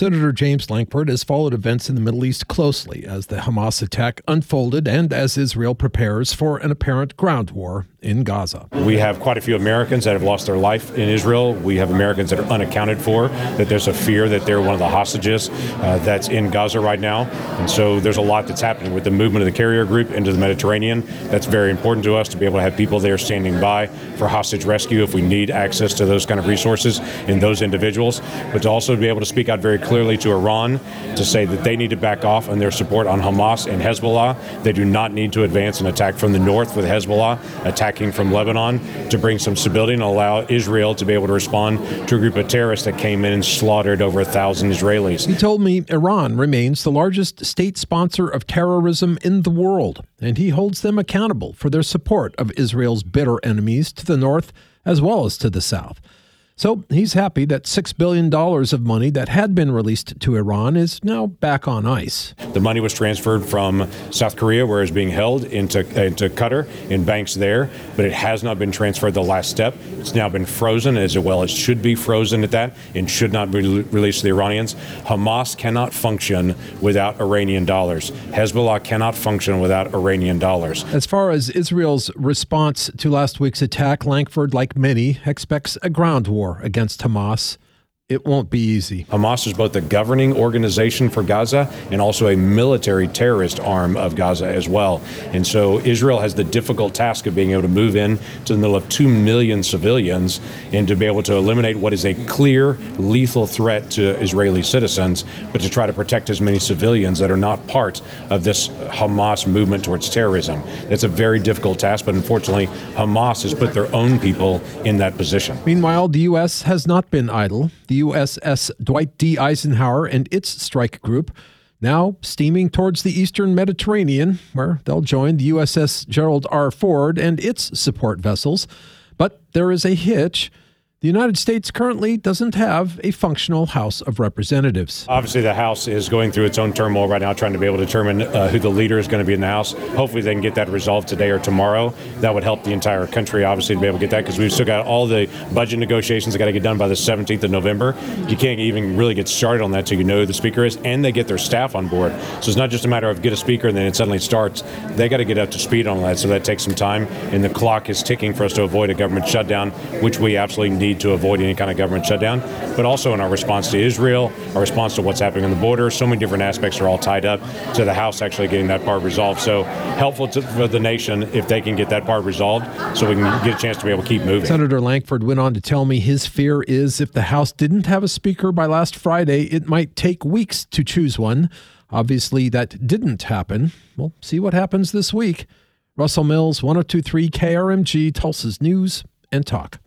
Senator James Lankford has followed events in the Middle East closely as the Hamas attack unfolded and as Israel prepares for an apparent ground war in Gaza. We have quite a few Americans that have lost their life in Israel. We have Americans that are unaccounted for, that there's a fear that they're one of the hostages uh, that's in Gaza right now. And so there's a lot that's happening with the movement of the carrier group into the Mediterranean. That's very important to us to be able to have people there standing by for hostage rescue if we need access to those kind of resources in those individuals, but to also be able to speak out very clearly to Iran to say that they need to back off on their support on Hamas and Hezbollah. They do not need to advance an attack from the north with Hezbollah attacking from Lebanon to bring some stability and allow Israel to be able to respond to a group of terrorists that came in and slaughtered over a thousand Israelis. He told me Iran remains the largest state sponsor of terrorism in the world, and he holds them accountable for their support of Israel's bitter enemies to the north as well as to the south. So he's happy that $6 billion of money that had been released to Iran is now back on ice. The money was transferred from South Korea, where it's being held, into, into Qatar in banks there, but it has not been transferred the last step. It's now been frozen as well. It should be frozen at that and should not be released to the Iranians. Hamas cannot function without Iranian dollars. Hezbollah cannot function without Iranian dollars. As far as Israel's response to last week's attack, Lankford, like many, expects a ground war war against Hamas it won't be easy. Hamas is both a governing organization for Gaza and also a military terrorist arm of Gaza as well. And so Israel has the difficult task of being able to move in to the middle of 2 million civilians and to be able to eliminate what is a clear lethal threat to Israeli citizens, but to try to protect as many civilians that are not part of this Hamas movement towards terrorism. It's a very difficult task, but unfortunately, Hamas has put their own people in that position. Meanwhile, the U.S. has not been idle. The USS Dwight D. Eisenhower and its strike group now steaming towards the eastern Mediterranean, where they'll join the USS Gerald R. Ford and its support vessels. But there is a hitch. The United States currently doesn't have a functional House of Representatives. Obviously, the House is going through its own turmoil right now, trying to be able to determine uh, who the leader is going to be in the House. Hopefully, they can get that resolved today or tomorrow. That would help the entire country, obviously, to be able to get that because we've still got all the budget negotiations that got to get done by the 17th of November. You can't even really get started on that until you know who the speaker is, and they get their staff on board. So it's not just a matter of get a speaker and then it suddenly starts. They got to get up to speed on that, so that takes some time, and the clock is ticking for us to avoid a government shutdown, which we absolutely need to avoid any kind of government shutdown, but also in our response to Israel, our response to what's happening on the border. So many different aspects are all tied up to the House actually getting that part resolved. So helpful to, for the nation if they can get that part resolved so we can get a chance to be able to keep moving. Senator Lankford went on to tell me his fear is if the House didn't have a speaker by last Friday, it might take weeks to choose one. Obviously, that didn't happen. We'll see what happens this week. Russell Mills, 1023 KRMG, Tulsa's News and Talk.